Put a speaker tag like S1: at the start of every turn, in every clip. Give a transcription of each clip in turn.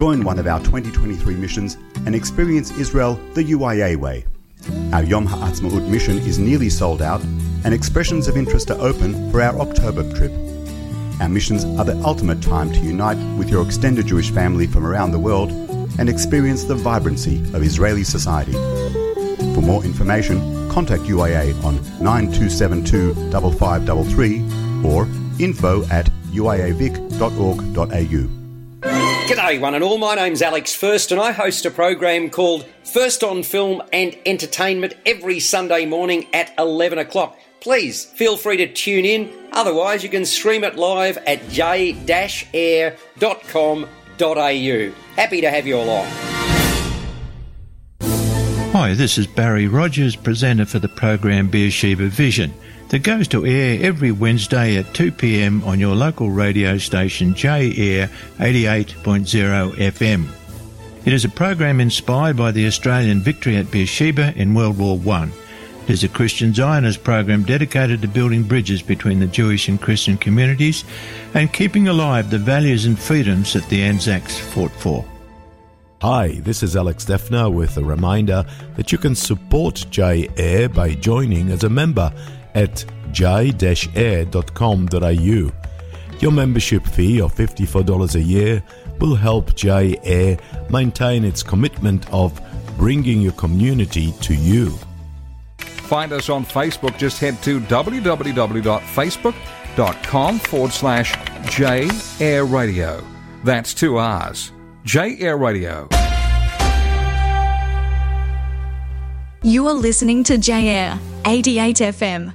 S1: Join one of our 2023 missions and experience Israel the UIA way. Our Yom Ha'atzmaut mission is nearly sold out and expressions of interest are open for our October trip. Our missions are the ultimate time to unite with your extended Jewish family from around the world and experience the vibrancy of Israeli society. For more information, contact UIA on 9272 5533 or info at uiavic.org.au.
S2: G'day, one and all. My name's Alex First, and I host a program called First on Film and Entertainment every Sunday morning at 11 o'clock. Please feel free to tune in. Otherwise, you can stream it live at j-air.com.au. Happy to have you along.
S3: Hi, this is Barry Rogers, presenter for the program Beersheba Vision that goes to air every Wednesday at 2 pm on your local radio station J Air 88.0 FM. It is a program inspired by the Australian victory at Beersheba in World War I. It is a Christian Zionist program dedicated to building bridges between the Jewish and Christian communities and keeping alive the values and freedoms that the Anzacs fought for.
S4: Hi, this is Alex Defner with a reminder that you can support J Air by joining as a member at j-air.com.au. Your membership fee of $54 a year will help J Air maintain its commitment of bringing your community to you.
S5: Find us on Facebook. Just head to www.facebook.com forward slash J Air Radio. That's two R's. J Air Radio.
S6: You are listening to J Air 88 FM.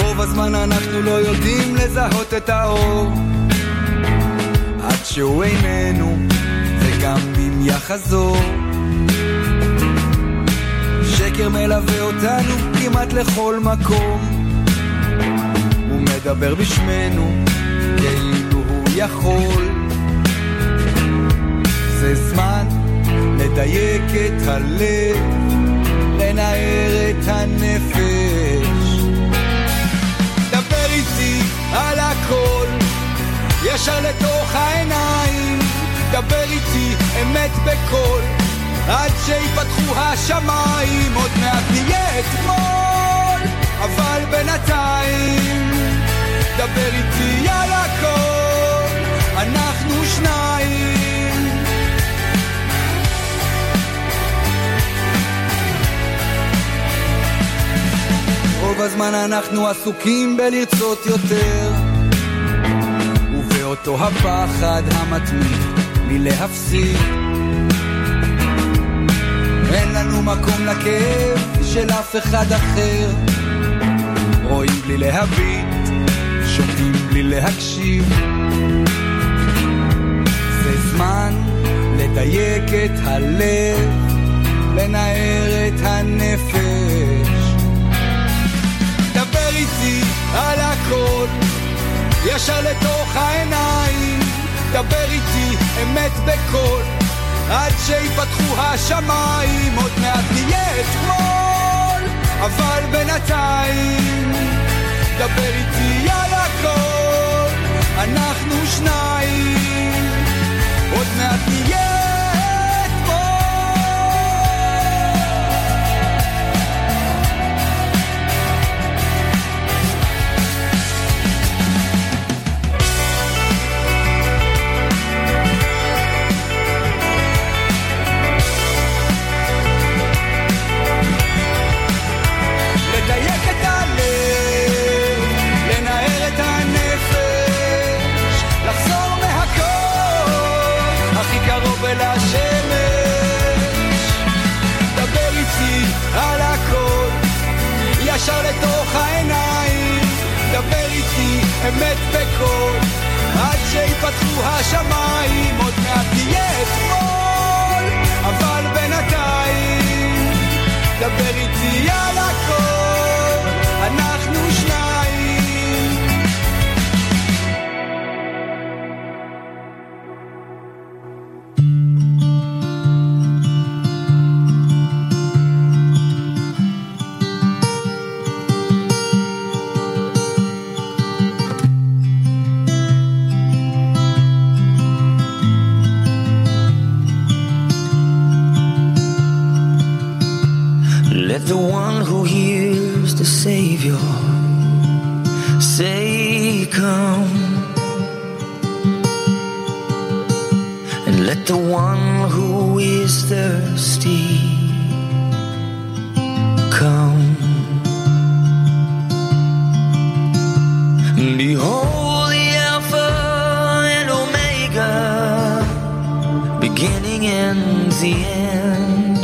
S7: רוב הזמן אנחנו לא יודעים לזהות את האור. עד שהוא איננו וגם אם יחזור. שקר מלווה אותנו כמעט לכל מקום. הוא מדבר בשמנו כאילו הוא יכול. זה זמן לדייק את הלב לנער את הנפש. דבר איתי על הכל ישר לתוך העיניים. דבר איתי אמת בקול עד שיפתחו השמיים. עוד מעט נהיה אתמול אבל בינתיים. דבר איתי על הכל אנחנו שניים רוב הזמן אנחנו עסוקים בלרצות יותר. ובאותו הפחד המתמיד מלהפסיד אין לנו מקום לכאב של אף אחד אחר. רואים בלי להביט, שומעים בלי להקשיב. זה זמן לדייק את הלב, לנער את הנפש על הכל, ישר לתוך העיניים, דבר איתי אמת בקול, עד שיפתחו השמיים, עוד מעט נהיה אתמול, אבל בינתיים, דבר איתי על הכל, אנחנו שניים, ישר לתוך העיניים, דבר איתי אמת בקול, עד שיפתחו השמיים, עוד מעט תהיה אתמול, אבל בינתיים, דבר איתי על הכל, אנחנו שניים.
S8: the end.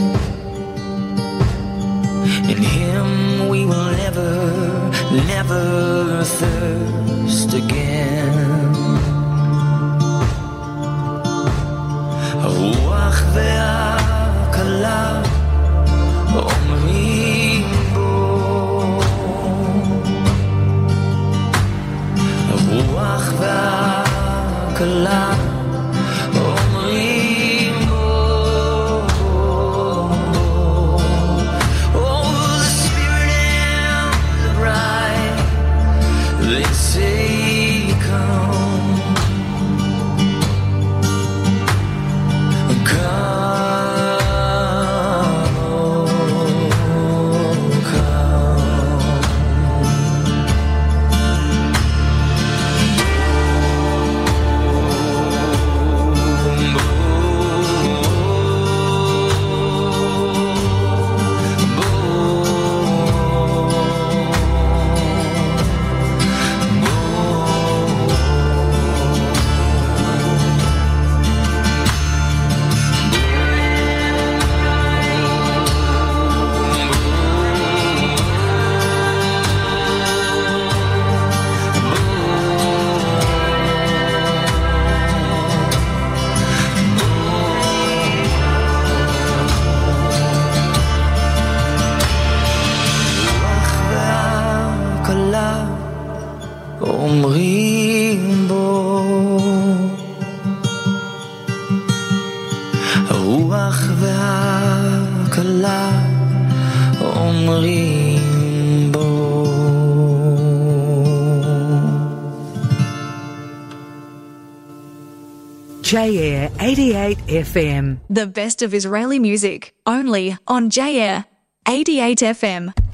S8: In Him we will never, never thirst again. J
S9: Air 88 FM.
S6: The best of Israeli music, only on J Air 88 FM.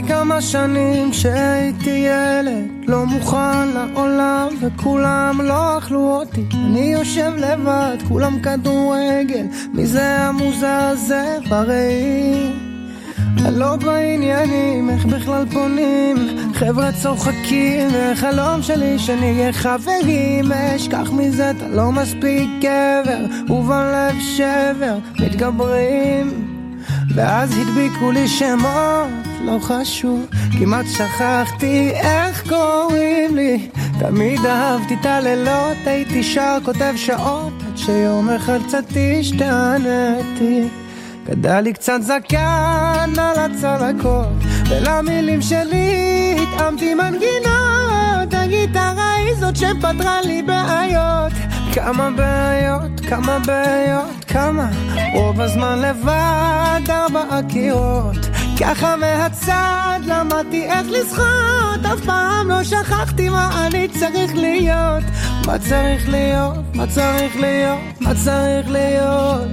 S10: לפני כמה שנים כשהייתי ילד לא מוכן לעולם וכולם לא אכלו אותי אני יושב לבד, כולם כדורגל מי זה המוזר הזה בראי? אני לא בעניינים, איך בכלל פונים? חבר'ה צוחקים, והחלום שלי שנהיה חברים אשכח מזה, אתה לא מספיק גבר ובלב שבר מתגברים ואז הדביקו לי שמות, לא חשוב, כמעט שכחתי איך קוראים לי. תמיד אהבתי את הלילות, הייתי שר, כותב שעות, עד שיום אחד קצת השתנתי. גדל לי קצת זקן על הצלקות, ולמילים שלי התאמתי מנגינות. הגיטרה היא זאת שפתרה לי בעיות. כמה בעיות, כמה בעיות, כמה רוב הזמן לבד, ארבע קירות ככה מהצד למדתי איך לשחות. אף פעם לא שכחתי מה אני צריך להיות. מה צריך להיות, מה צריך להיות, מה צריך להיות?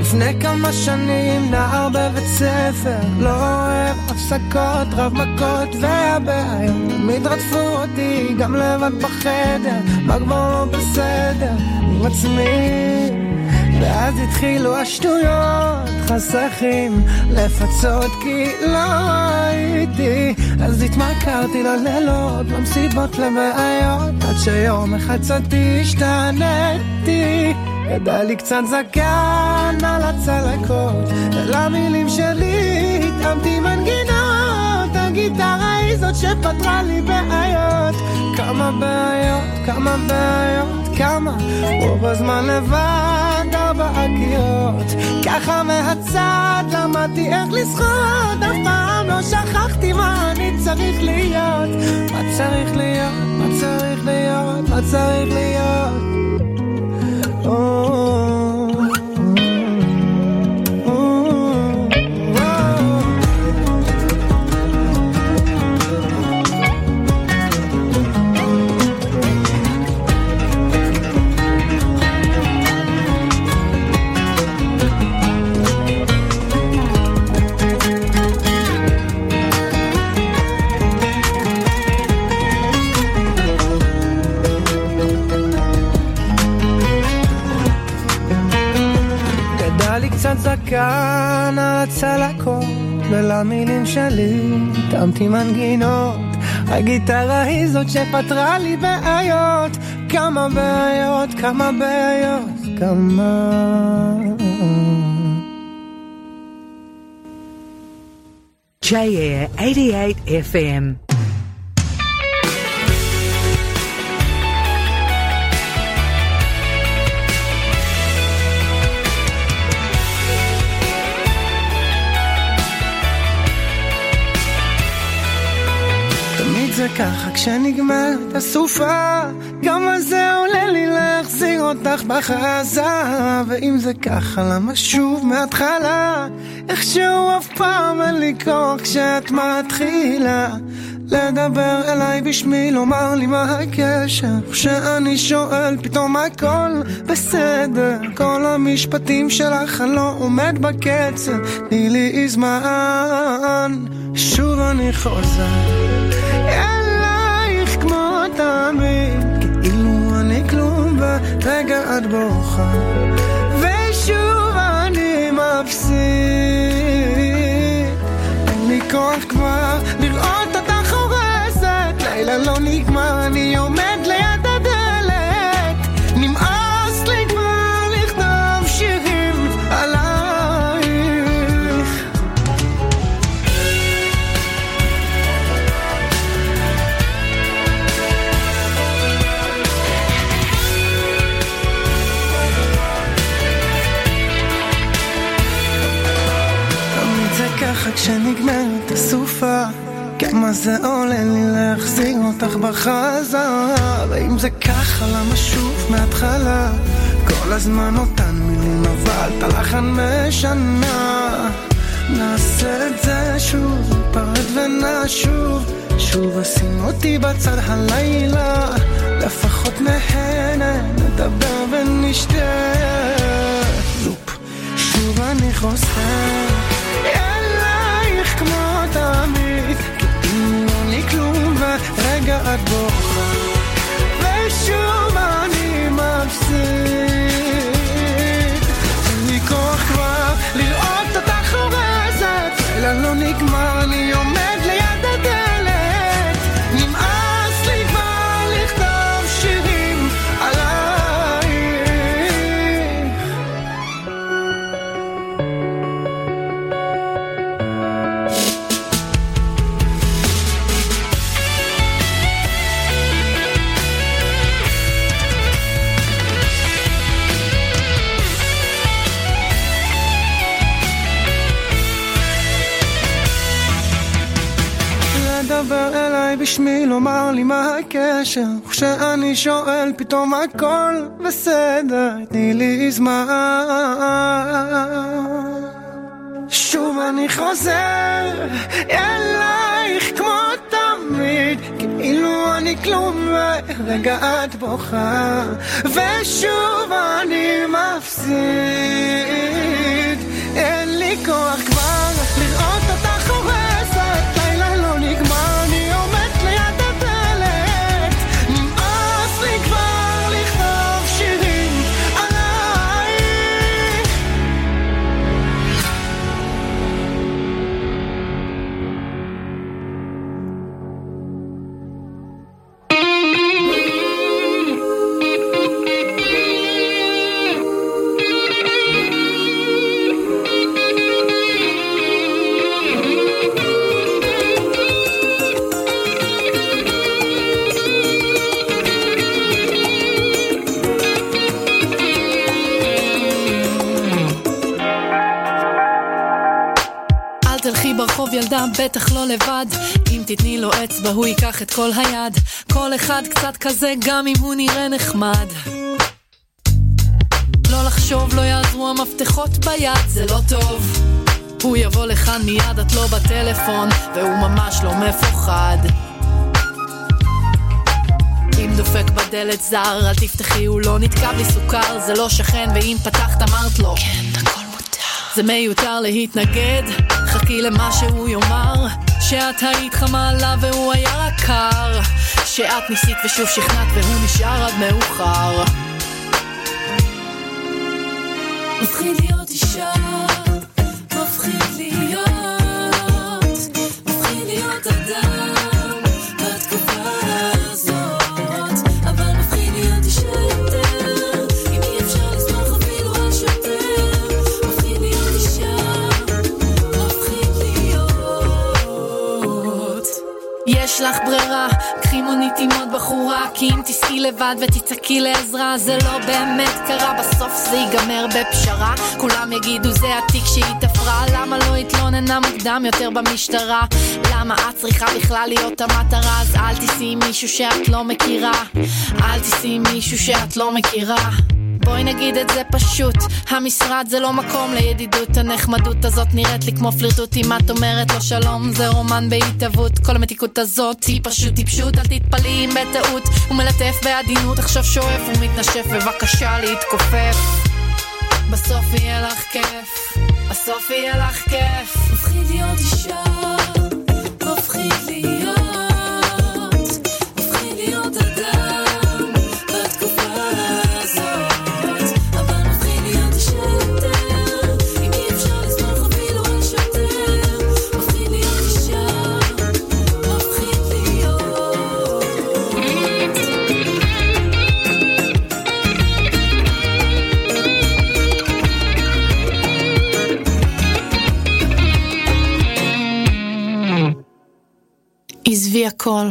S10: לפני כמה שנים נער בבית ספר לא אוהב הפסקות, רב מכות והבעיות. תמיד רדפו אותי גם לבד בחדר מה כבר לא בסדר עם עצמי ואז התחילו השטויות חסכים לפצות כי לא הייתי. אז התמכרתי ללילות במסיבות לבעיות עד שיום אחד קצת השתנתי. גדל לי קצת זקן על הצלקות ולמילים שלי התאמתי מנגינות. הגיטרה היא זאת שפתרה לי בעיות. כמה בעיות, כמה בעיות, כמה רוב הזמן לבד באגיות ככה מהצד למדתי איך לשחות. אף פעם לא שכחתי מה אני צריך להיות. מה צריך להיות, מה צריך להיות, מה צריך להיות. oh. זקן הצלקות ולמילים שלי טעמתי מנגינות. הגיטרה היא זאת שפתרה לי בעיות. כמה בעיות, כמה בעיות, כמה...
S9: J-Air 88 FM
S10: ככה כשנגמרת הסופה כמה זה עולה לי להחזיר אותך בחזרה ואם זה ככה למה שוב מההתחלה? איכשהו אף פעם אין לי כוח כשאת מתחילה לדבר אליי בשמי, לומר לי מה הקשר. כשאני שואל פתאום הכל בסדר כל המשפטים שלך אני לא עומד בקצב. תני לי זמן. שוב אני חוזר תמיד כאילו אני כלום ורגע את בוכה. ושוב אני מפסיד אין לי כוח כבר לראות אותך הורסת לילה לא נגמר אני עומד כשנגמרת הסופה כמה זה עולה לי להחזיר אותך בחזרה. ואם זה ככה למה שוב מההתחלה? כל הזמן אותן מילים אבל את הלחן משנה. נעשה את זה שוב ניפרד ונשוב. שוב אשים אותי בצד הלילה. לפחות נהנה נדבר ונשתה. לופ שוב אני חוזר אלייך כמו תמיד כאילו אני כלום ורגע את בוכה. ושוב אני מפסיד שואל פתאום הכל בסדר, תני לי זמן. שוב אני חוזר אלייך כמו תמיד כאילו אני כלום ורגע את בוכה ושוב אני מפסיד. אין לי כוח
S11: בטח לא לבד. אם תתני לו אצבע הוא ייקח את כל היד. כל אחד קצת כזה גם אם הוא נראה נחמד. לא לחשוב לא יעזרו המפתחות ביד זה לא טוב. הוא יבוא לכאן מיד את לא בטלפון והוא ממש לא מפוחד. אם דופק בדלת זר, אל תפתחי, הוא לא נתקע בלי סוכר, זה לא שכן, ואם פתחת אמרת לו, כן, הכל מותר. זה מיותר להתנגד, חכי למה שהוא יאמר, שאת היית עליו והוא היה רק קר, שאת ניסית ושוב שכנעת והוא נשאר עד מאוחר. מפחיד להיות לך ברירה, קחי מונית עם עוד בחורה כי אם תסעי לבד ותצעקי לעזרה זה לא באמת קרה. בסוף זה ייגמר בפשרה. כולם יגידו זה התיק שהיא תפרה. למה לא התלוננה מוקדם יותר במשטרה? למה את צריכה בכלל להיות המטרה? אז אל עם מישהו שאת לא מכירה. אל עם מישהו שאת לא מכירה בואי נגיד את זה פשוט המשרד זה לא מקום לידידות הנחמדות הזאת נראית לי כמו פלירטוט אם את אומרת לו שלום זה רומן בהתהוות כל המתיקות הזאת היא פשוט טיפשות אל תתפלאי אם בטעות הוא מלטף בעדינות עכשיו שואף ומתנשף בבקשה להתכופף. בסוף יהיה לך כיף בסוף יהיה לך כיף. מפחיד להיות אישה מפחיד להיות הכל.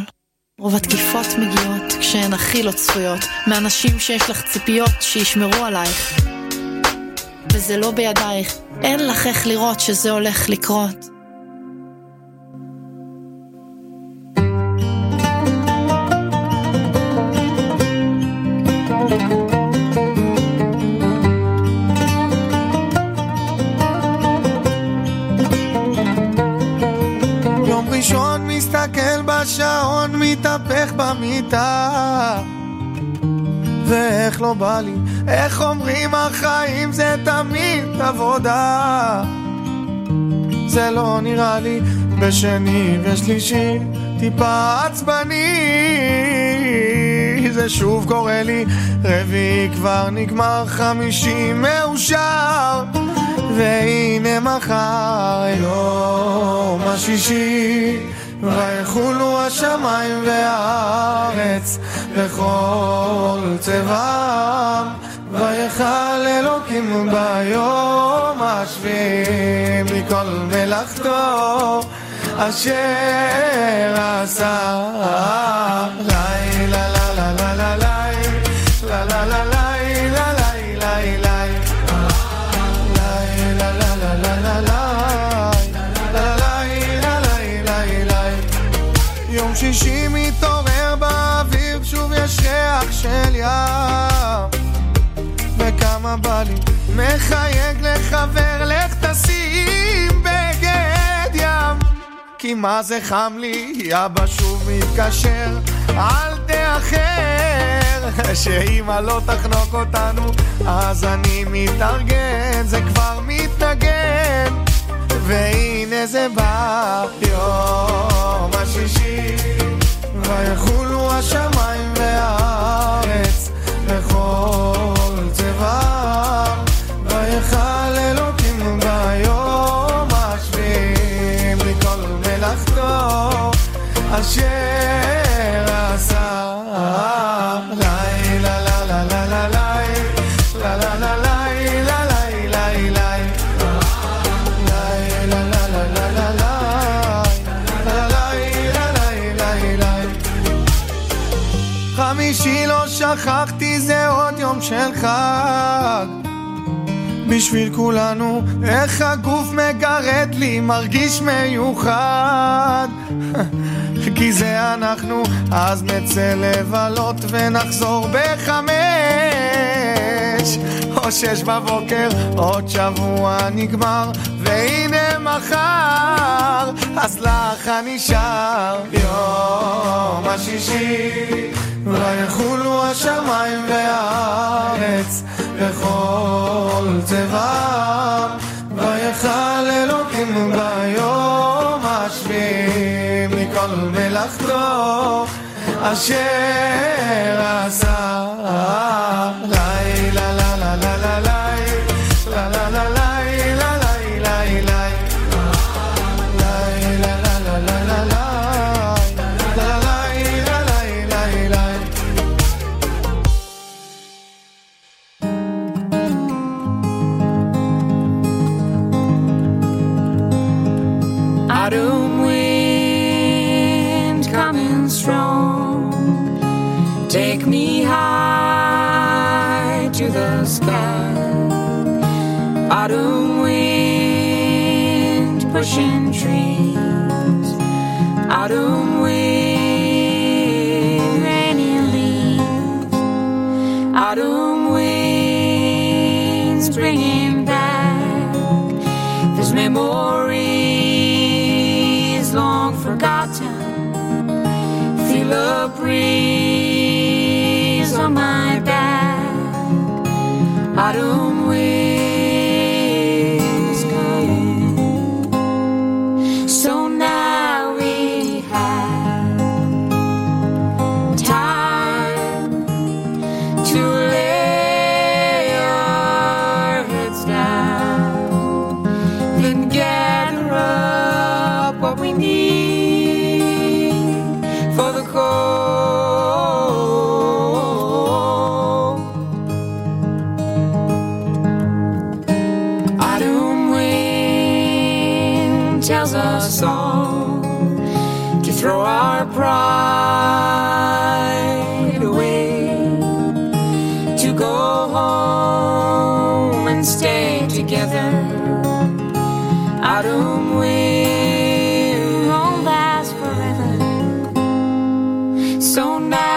S11: רוב התקיפות מגיעות כשהן הכי לא צפויות, מאנשים שיש לך ציפיות שישמרו עלייך. וזה לא בידייך, אין לך איך לראות שזה הולך לקרות.
S12: לא בא לי, איך אומרים החיים זה תמיד עבודה זה לא נראה לי. בשני ושלישי טיפה עצבני. זה שוב קורה לי. רביעי כבר נגמר חמישי מאושר. והנה מחר יום השישי ויחולו השמיים והארץ לכל צבעם, ויכל אלוקים ביום השביעי מכל מלאכתו אשר עשה. לילה לילה לילה לה לה ליי, לה לה לה ליי, לה ליי ליי ליי. ליי, לה לה לה לה לה ליי, לה לה ליי לה ליי ליי ליי. יום שישי של ים וכמה בא לי מחייג לחבר, לך תשים בגד ים. כי מה זה חם לי, אבא שוב מתקשר, אל תאחר. שאמא לא תחנוק אותנו, אז אני מתארגן, זה כבר מתנגן. והנה זה בא יום השישי ויחולו השמיים והארץ וכל צבעם ויכל אלוקים ביום השביעי מכל מלאכתו אשר עשה של חג.
S13: בשביל כולנו, איך הגוף מגרד לי, מרגיש מיוחד. כי זה אנחנו, אז נצא לבלות ונחזור בחמש. או שש בבוקר, עוד שבוע נגמר והנה מחר, אז לך אני שר יום השישי. ויחולו השמיים והארץ וכל צבעם, ויחל אלוקים ביום השביעי מכל מלאכתו אשר עשה לילה.
S14: so
S15: nice.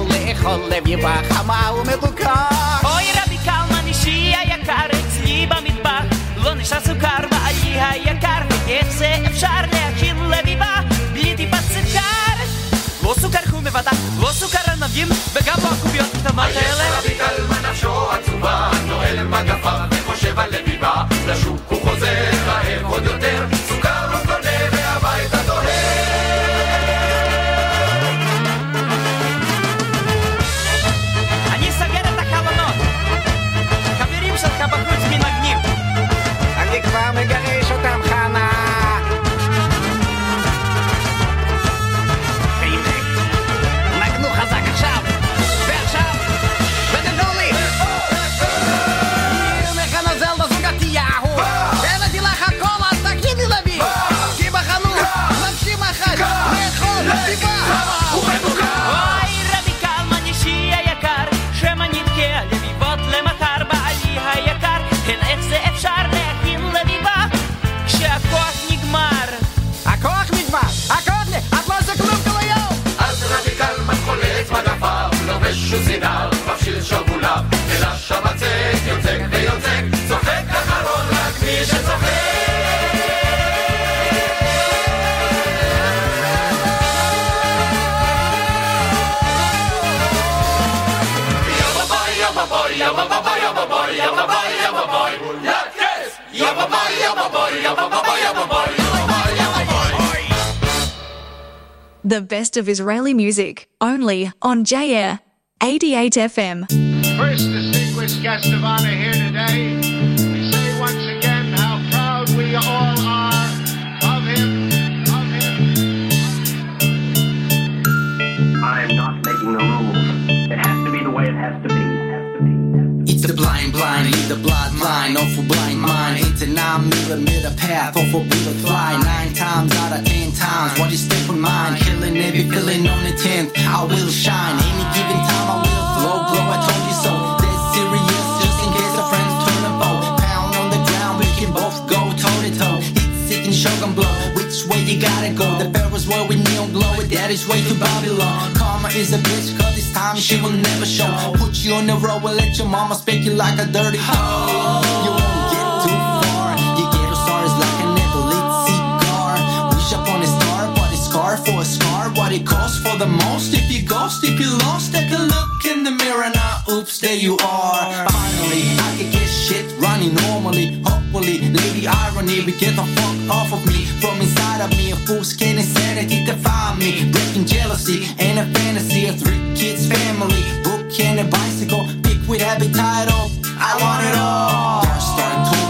S15: מחשקה לאכול לביבה, חמה ומתוקה.
S16: אוי רבי קלמן אישי היקר אצלי במטבח לא נשאר סוכר בעלי היקר ואיך זה אפשר להכין לביבה? בלי טיפת סוכר. לא סוכר חומבדה, לא סוכר ענבים וגם לא הקוביות הקטנות
S17: יש
S16: האלה
S17: רבי קלמן נפשו עצובה, נועל מגפיו
S6: The best of Israeli music, only on JAir 88 FM.
S18: First distinguished guest of honor here today, we say once again how proud we all are of him, of him.
S19: I am not making the rules. It has to be the way it has to be.
S20: Blind blind, lead the bloodline off a blind mind. It's a nine millimeter path off a bullet fly. Nine times out of ten times, what is step on mine? Killing every feeling on the tenth. I will shine. Any given time, I will flow, glow. I told you gotta go? The Pharaoh's where we neon glow. That is way to Babylon. Karma is a bitch, cause this time she will never show. Put you on the road and let your mama spank you like a dirty hoe. What it costs for the most. If you ghost, if you lost, take a look in the mirror now. Oops, there you are. Finally, I can get shit running normally. Hopefully, lady irony, we get the fuck off of me. From inside of me, a full skin insanity define me. Breaking jealousy and a fantasy. A three kids family, book and a bicycle. Pick with habit title. I want it all. Dark star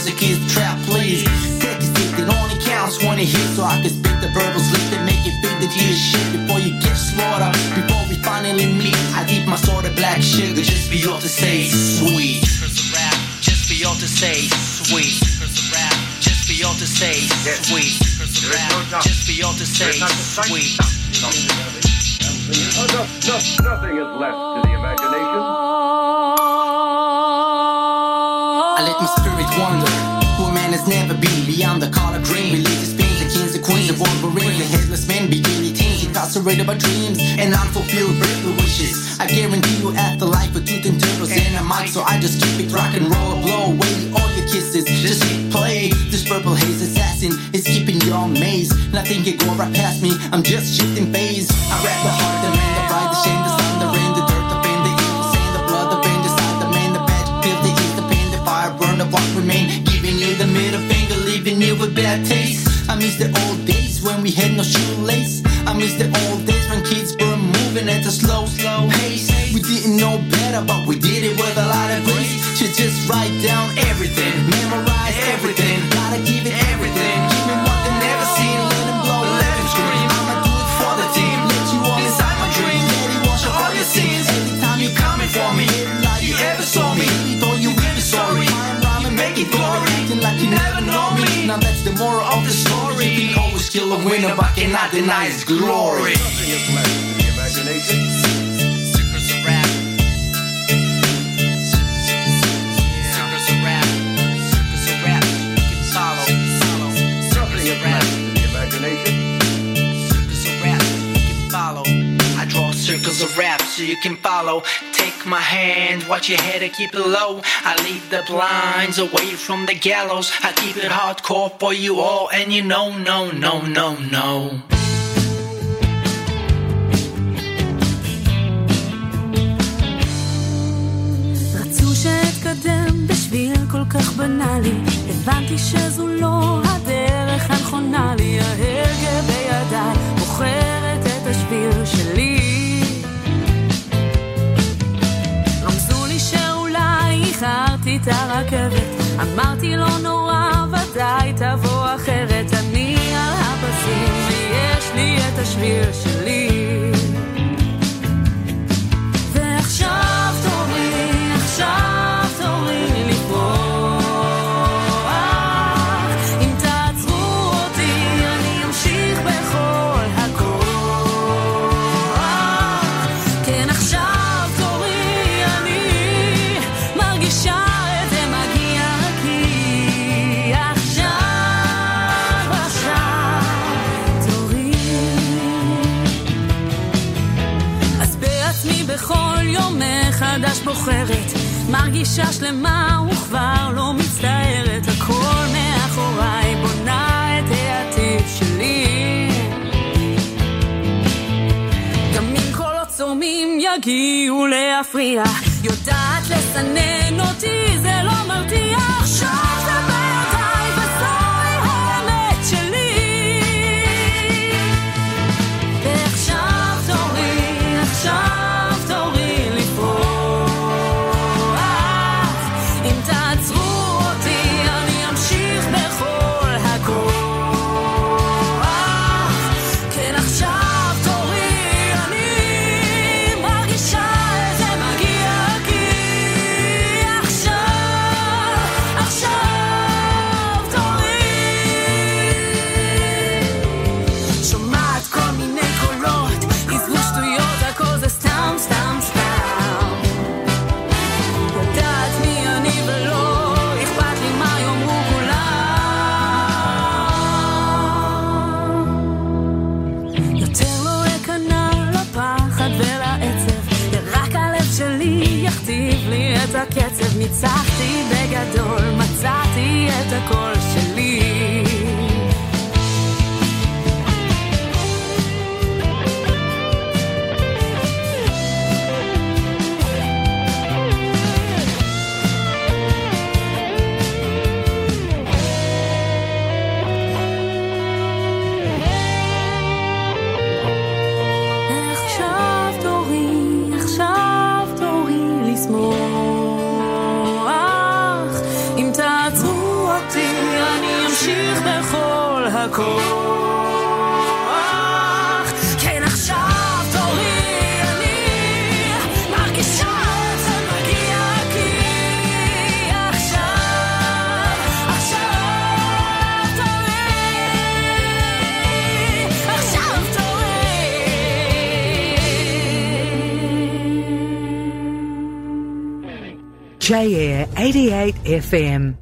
S20: music is trap. Please take a seat, it only counts when it hits. So I can spit the verbal slip that make you think that you're shit before you get slaughtered. Before we finally meet. I eat my sort of black sugar just for you to say sweet.
S16: Just for y'all to say sweet. Just for y'all to say sweet. Just for y'all to say sweet.
S17: Nothing is left to the imagination.
S20: Wander. Who man has never been beyond the color green. Religious beings, the kings, the queens, the wolverines, the headless men, bikini teens, incarcerated by dreams and unfulfilled birthday wishes. I guarantee you afterlife with tooth and turtles and a mic, so I just keep it rock and roll, blow away all your kisses. Just hit play. This purple haze assassin is keeping you on maze. Nothing can go right past me. I'm just shifting phase. I rap the heart, the man, the pride, the shame, the what remain. Giving you the middle finger, leaving you with bad taste. I miss the old days when we had no shoelace. I miss the old days when kids were moving at a slow, slow pace. We didn't know better, but we did it with a lot of grace. Should just write down everything, memorize everything. Gotta give it everything. Kill a winner, but cannot deny his glory.
S16: draw circles of rap so you can follow. Take my hand, watch your head and keep it low. I leave the blinds away from the gallows. I keep it hardcore for you all, and you know, no, no, no, no.
S21: רצו שאתקדם בשביל כל כך בנאלי הבנתי שזו לא הדרך הנכונה לי את הרכבת אמרתי לא נורא ודאי תבוא אחרת. אני על הפסים ויש לי את השביל שלי בוחרת מרגישה שלמה וכבר לא מצטערת. הכל מאחוריי בונה את העתיד שלי. גם אם קולות צורמים יגיעו להפריע יודעת לסנן אותי זה לא מרתיע
S9: J Air 88 FM.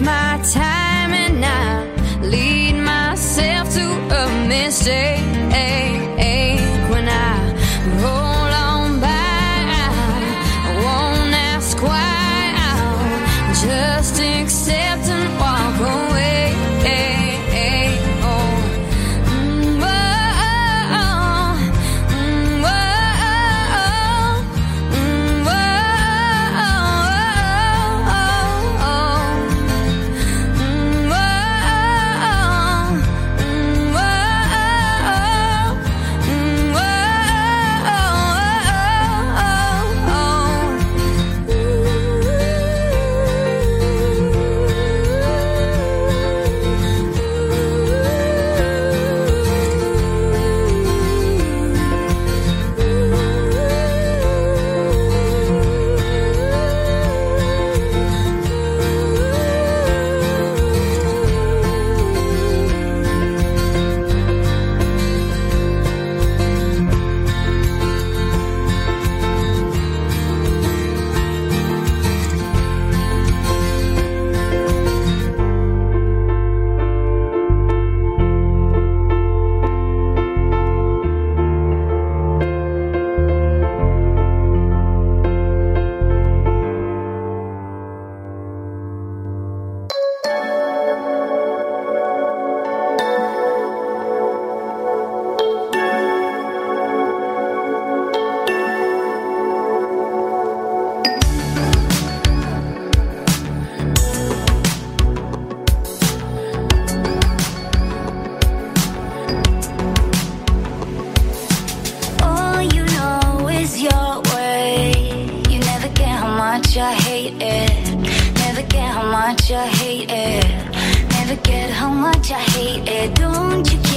S13: my time and I lead myself to a mistake.
S22: much I hate it. Never get how much I hate it. Don't you?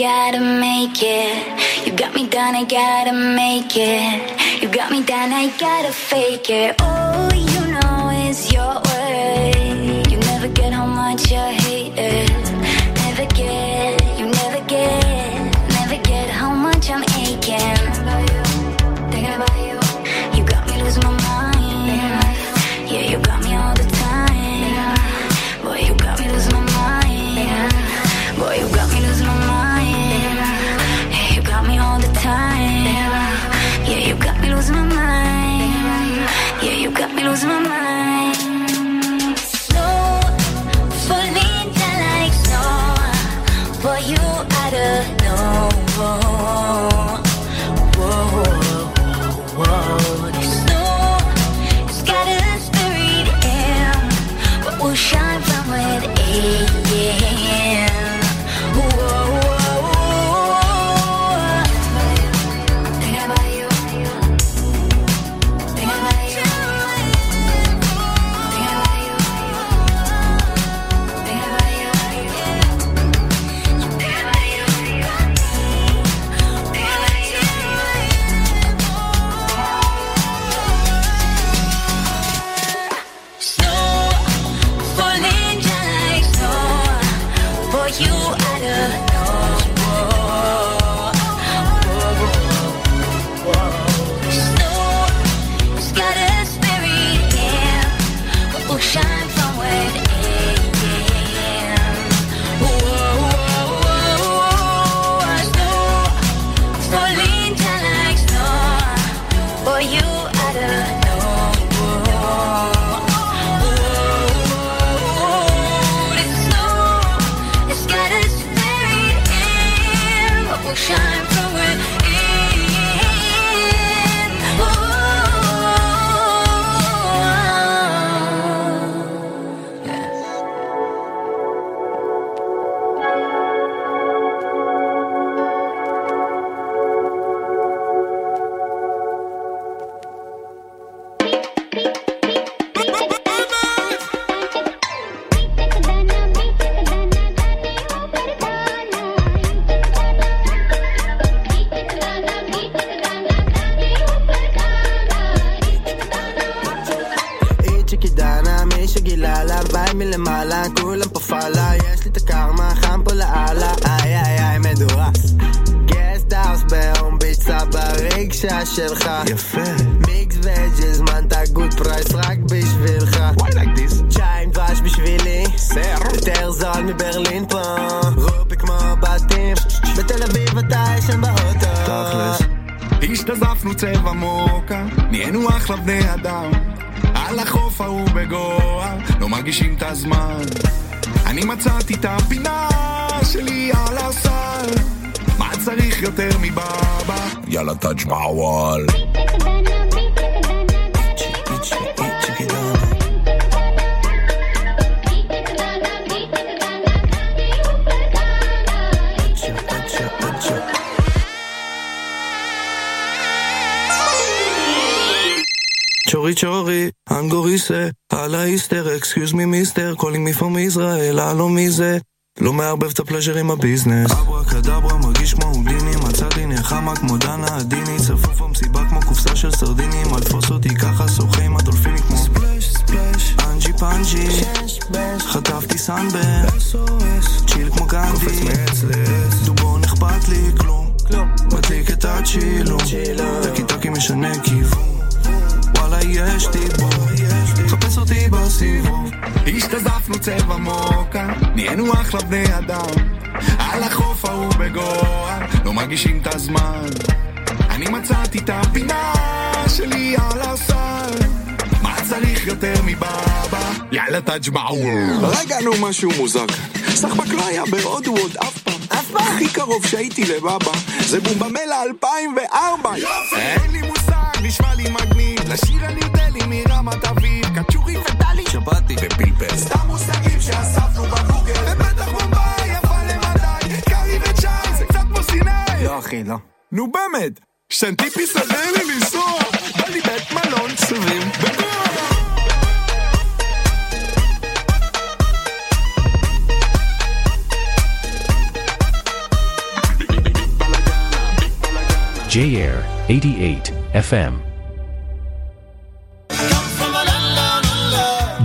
S22: Gotta make it. You got me down, I gotta make it. You got me down, I gotta fake it. Oh,
S7: יאללה טאג' מעוול.
S23: צ'ורי צ'ורי, אנגוריסה, הלאה איסטר, אקסקיוז מי מיסטר, קולינג מי פרום ישראל, הלו מי זה? לא מערבב את הפלז'ר עם הביזנס. אברה קדברה, מרגיש כמו הודיני, נחמה כמו דנה עדיני, צפוף במסיבה כמו קופסה של סרדינים, אל תפוס אותי ככה, שוחה עם הדולפיני כמו splash, splash, אנג'י פאנג'י, חטפתי sunburn, chill כמו גנדי, קופץ מעץ לעץ, דובון אכפת לי כלום, מדליק את הצ'ילום, טקי טקי משנה כיוון. וואלה יש דיבור, חפש אותי בסיבוב.
S7: השתזפנו צבע מוקה, נהיינו אחלה בני אדם. על החוף ההוא בגואה, לא מרגישים את הזמן. אני מצאתי את הפינה שלי על הסל. מה צריך יותר מבאבא? יאללה מעוול.
S24: רגע, נו, משהו מוזר כאן. סחבק לא היה בהודו עוד אף פעם. אף פעם. הכי קרוב שהייתי לבאבא זה בומבמלה 2004.
S7: יופי! אין לי מושג, נשמע לי מגניב. לשיר אני דלי מרמת אביב. קצ'ורי וטלי.
S23: צ'פאטי.
S7: ופלפל. סתם מושגים שאספנו בגוגל. סיני.
S23: לא אחי, לא.
S7: נו באמת, שנטיפי סדר לי לנסוע. בא לי בית מלון סביב בגואה.
S25: J-Air 88 FM.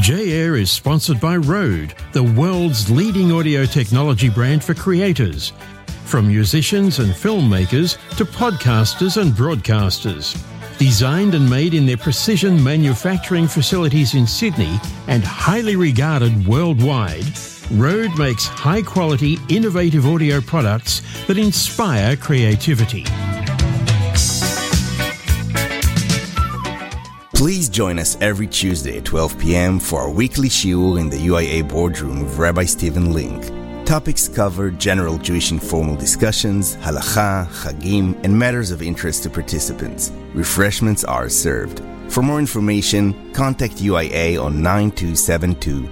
S26: J Air is sponsored by Rode, the world's leading audio technology brand for creators. From musicians and filmmakers to podcasters and broadcasters. Designed and made in their precision manufacturing facilities in Sydney and highly regarded worldwide, Rode makes high quality, innovative audio products that inspire creativity.
S27: Please join us every Tuesday at 12 p.m. for our weekly shiur in the UIA boardroom with Rabbi Stephen Link. Topics cover general Jewish informal discussions, halacha, chagim, and matters of interest to participants. Refreshments are served. For more information, contact UIA on 9272